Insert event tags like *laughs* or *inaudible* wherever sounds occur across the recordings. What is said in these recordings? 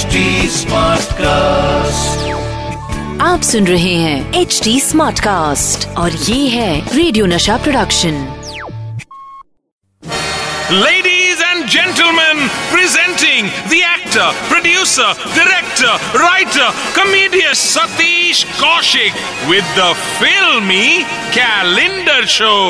HD Smartcast. आप सुन रहे हैं एच डी स्मार्ट कास्ट और ये है radio Nasha production Ladies and gentlemen, presenting the actor, producer, director, writer, comedian Satish Kaushik with the filmy calendar show.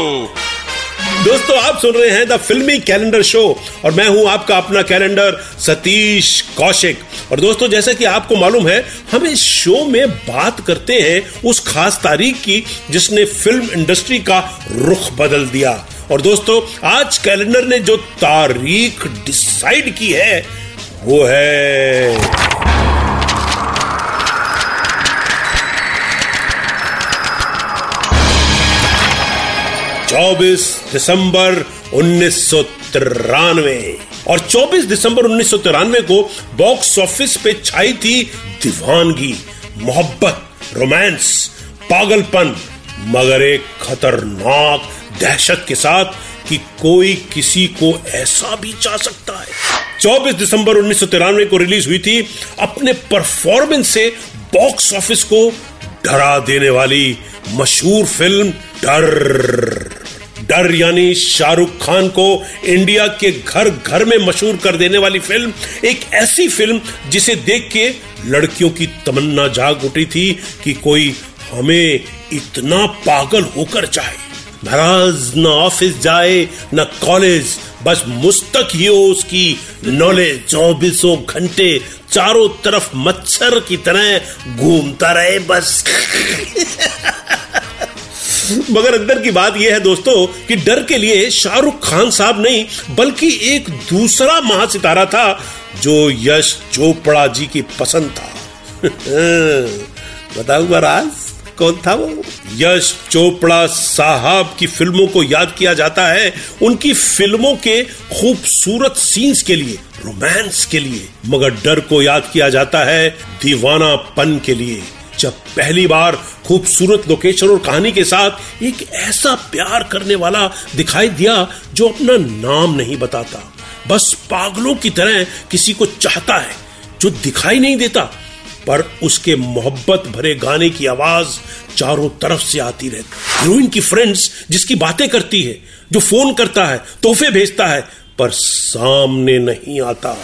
दोस्तों, आप सुन रहे हैं द फिल्मी कैलेंडर शो और मैं हूँ आपका अपना कैलेंडर सतीश कौशिक। और दोस्तों, जैसा कि आपको मालूम है, हम इस शो में बात करते हैं उस खास तारीख की जिसने फ़िल्म इंडस्ट्री का रुख बदल दिया। और दोस्तों, आज कैलेंडर ने जो तारीख डिसाइड की है, वो है 24 दिसंबर उन्नीस सौ तिरानवे। और 24 दिसंबर उन्नीस सौ तिरानवे को बॉक्स ऑफ़िस पे छाई थी दीवानगी, मोहब्बत, रोमांस, पागलपन, मगर एक खतरनाक दहशत के साथ कि कोई किसी को ऐसा भी चाह सकता है। 24 दिसंबर उन्नीस सौ तिरानवे को रिलीज़ हुई थी अपने परफॉर्मेंस से बॉक्स ऑफ़िस को डरा देने वाली मशहूर फ़िल्म डर। डर यानी शाहरुख खान को इंडिया के घर घर में मशहूर कर देने वाली फ़िल्म, एक ऐसी फ़िल्म जिसे देख के लड़कियों की तमन्ना जाग उठी थी कि कोई हमें इतना पागल होकर चाहे। महाराज न ऑफ़िस जाए, न कॉलेज, बस मुस्तक ही हो उसकी नॉलेज चौबीसों घंटे चारों तरफ़ मच्छर की तरह घूमता रहे बस। *laughs* *laughs* मगर अंदर की बात यह है दोस्तों कि डर के लिए शाहरुख खान साहब नहीं, बल्कि एक दूसरा महासितारा था जो यश चोपड़ा जी की पसंद था। *laughs* बताऊ महाराज कौन था वो? यश चोपड़ा साहब की फ़िल्मों को याद किया जाता है उनकी फ़िल्मों के खूबसूरत सीन्स के लिए रोमांस के लिए, मगर डर को याद किया जाता है दीवानापन के लिए। जब पहली बार खूबसूरत लोकेशन और कहानी के साथ एक ऐसा प्यार करने वाला दिखाई दिया जो अपना नाम नहीं बताता, बस पागलों की तरह किसी को चाहता है, जो दिखाई नहीं देता, पर उसके मोहब्बत भरे गाने की आवाज़ चारों तरफ़ से आती रहती हीरोइन की फ्रेंड्स जिसकी बातें करती है, जो फ़ोन करता है, तोहफे भेजता है, पर सामने नहीं आता।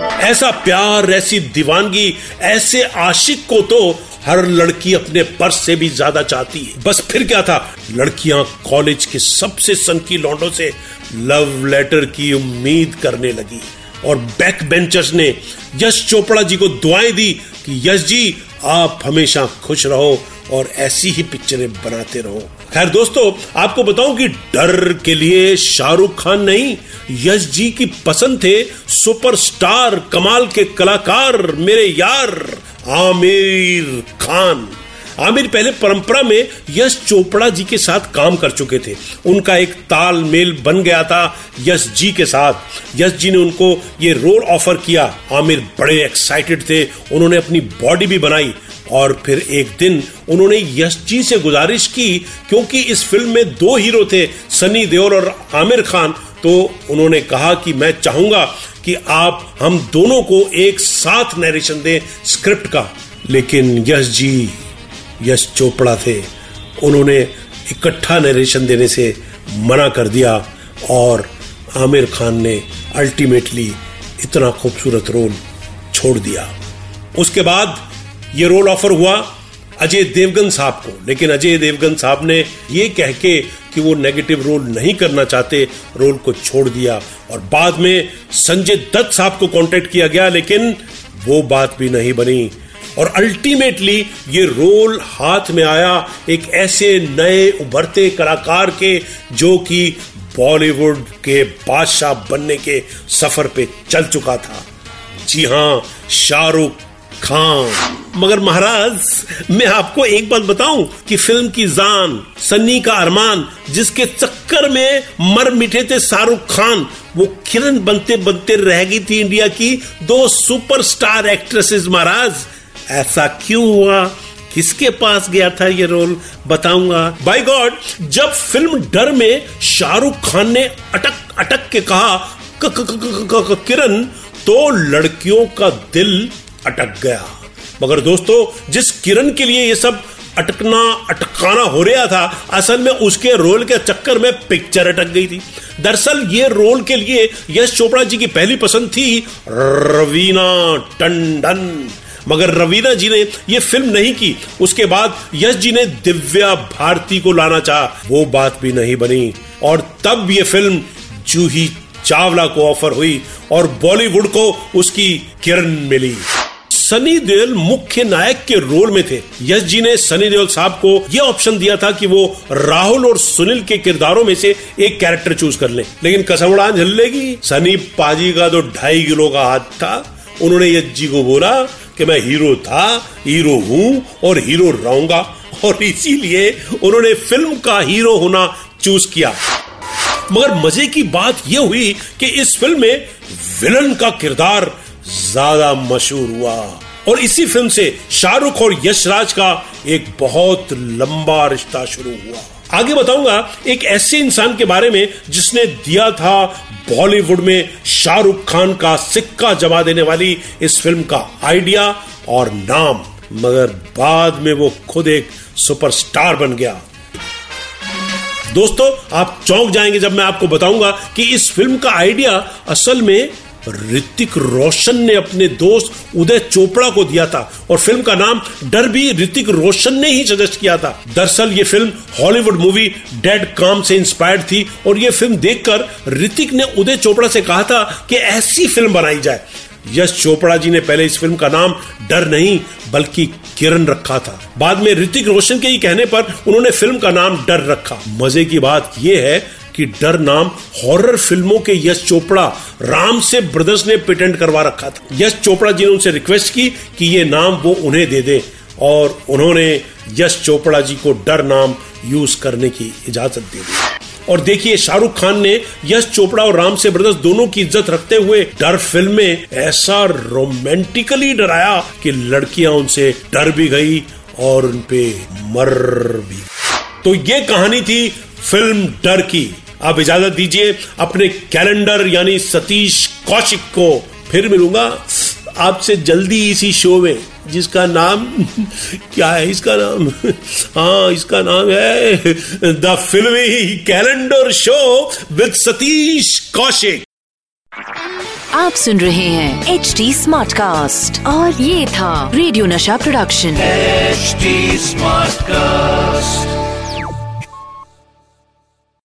ऐसा प्यार, ऐसी दीवानगी, ऐसे आशिक को तो हर लड़की अपने पर्स से भी ज़्यादा चाहती है। बस फिर क्या था? लड़कियाँ कॉलेज के सबसे सनकी लौंडों से लव लेटर की उम्मीद करने लगी। और बैक बेंचर्स ने यश चोपड़ा जी को दुआएँ दी कि, यश जी, आप हमेशा खुश रहो और ऐसी ही पिक्चरें बनाते रहो। खैर दोस्तों, आपको बताऊँ कि डर के लिए शाहरुख खान नहीं, यश जी की पसंद थे सुपरस्टार कमाल के कलाकार मेरे यार। आमिर खान। आमिर पहले परंपरा में यश चोपड़ा जी के साथ काम कर चुके थे। उनका एक तालमेल बन गया था यश जी के साथ। यश जी ने उनको ये रोल ऑफ़र किया। आमिर बड़े एक्साइटेड थे। उन्होंने अपनी बॉडी भी बनाई और फिर एक दिन उन्होंने यश जी से गुजारिश की, क्योंकि इस फ़िल्म में दो हीरो थे, सनी देओल और आमिर खान। तो उन्होंने कहा कि मैं चाहूँगा कि आप हम दोनों को एक साथ नरेशन दें स्क्रिप्ट का। लेकिन यश जी, यश चोपड़ा थे। उन्होंने इकट्ठा नरेशन देने से मना कर दिया और आमिर खान ने अल्टीमेटली इतना खूबसूरत रोल छोड़ दिया। उसके बाद ये रोल ऑफ़र हुआ अजय देवगन साहब को। लेकिन अजय देवगन साहब ने ये कह के कि वो नेगेटिव रोल नहीं करना चाहते रोल को छोड़ दिया। और बाद में संजय दत्त साहब को कांटेक्ट किया गया, लेकिन वो बात भी नहीं बनी। और अल्टीमेटली ये रोल हाथ में आया एक ऐसे नए उभरते कलाकार के, जो कि बॉलीवुड के बादशाह बनने के सफ़र पे चल चुका था। जी हाँ, शाहरुख खान। मगर महाराज, मैं आपको एक बात बताऊँ कि फ़िल्म की जान, सन्नी का अरमान, जिसके चक्कर में मर मिठे थे शाहरुख खान, वो किरण बनते बनते रह गई थी इंडिया की दो सुपरस्टार एक्ट्रेसेस महाराज। ऐसा क्यों हुआ? किसके पास गया था ये रोल? बताऊँगा। बाय गॉड जब फ़िल्म डर में शाहरुख खान ने अटक अटक के कहा किरण तो लड़कियों का दिल अटक गया। मगर दोस्तों, जिस किरण के लिए ये सब अटकना, अटकाना हो रहा था, असल में उसके रोल के चक्कर में पिक्चर अटक गई थी। दरअसल ये रोल के लिए यश चोपड़ा जी की पहली पसंद थी रवीना टंडन। मगर रवीना जी ने ये फ़िल्म नहीं की। उसके बाद यश जी ने दिव्या भारती को लाना चाहा। वो बात भी नहीं बनी। और तब ये फ़िल्म जूही चावला को ऑफ़र हुई और बॉलीवुड को उसकी किरण मिली। सनी देओल मुख्य नायक के रोल में थे। यश जी ने सनी देओल साहब को यह ऑप्शन दिया था कि वो राहुल और सुनील के किरदारों में से एक कैरेक्टर चूज़ कर ले। लेकिन कसमड़ा झल्लेगी, सनी पाजी का तो ढाई किलो का हाथ था। उन्होंने यश जी को बोला कि मैं हीरो था, हीरो हूँ और हीरो रहूँगा। और इसीलिए उन्होंने फ़िल्म का हीरो होना चूज़ किया। मगर मज़े की बात यह हुई कि इस फ़िल्म में विलन का किरदार ज़्यादा मशहूर हुआ। और इसी फ़िल्म से शाहरुख और यशराज का एक बहुत लंबा रिश्ता शुरू हुआ। आगे बताऊँगा एक ऐसे इंसान के बारे में जिसने दिया था बॉलीवुड में शाहरुख खान का सिक्का जमा देने वाली इस फ़िल्म का आइडिया और नाम, मगर बाद में वो खुद एक सुपरस्टार बन गया। दोस्तों, आप चौंक जाएँगे जब मैं आपको बताऊँगा कि इस फ़िल्म का आइडिया असल में ऋतिक रोशन ने अपने दोस्त उदय चोपड़ा को दिया था और फ़िल्म का नाम डर भी ऋतिक रोशन ने ही सजेस्ट किया था। दरअसल ये फ़िल्म हॉलीवुड मूवी डेड काम से इंस्पायर्ड थी और ये फ़िल्म देखकर ऋतिक ने उदय चोपड़ा से कहा था कि ऐसी फ़िल्म बनाई जाए। यश चोपड़ा जी ने पहले इस फ़िल्म का नाम डर नहीं, बल्कि किरण रखा था। बाद में ऋतिक रोशन के ही कहने पर उन्होंने फ़िल्म का नाम डर रखा। मज़े की बात यह है कि डर नाम हॉरर फ़िल्मों के यश चोपड़ा राम से ब्रदर्स ने पेटेंट करवा रखा था। यश चोपड़ा जी ने उनसे रिक्वेस्ट की कि ये नाम वो उन्हें दे दे और उन्होंने यश चोपड़ा जी को डर नाम यूज़ करने की इजाज़त दे दी। और देखिए, शाहरुख खान ने यश चोपड़ा और राम से ब्रदर्स दोनों की इज़्ज़त रखते हुए डर फ़िल्म में ऐसा रोमांटिकली डराया कि लड़कियाँ उनसे डर भी गई और उनपे मर भी। तो ये कहानी थी फ़िल्म डर की। आप इजाज़त दीजिए अपने कैलेंडर यानी सतीश कौशिक को फिर मिलूँगा। आपसे जल्दी इसी शो में जिसका नाम *laughs* क्या है इसका नाम? *laughs* हाँ इसका नाम है the filmy calendar show with Satish Kaushik. आप सुन रहे हैं एच डी स्मार्ट कास्ट और ये था radio Nasha production. HD smart cast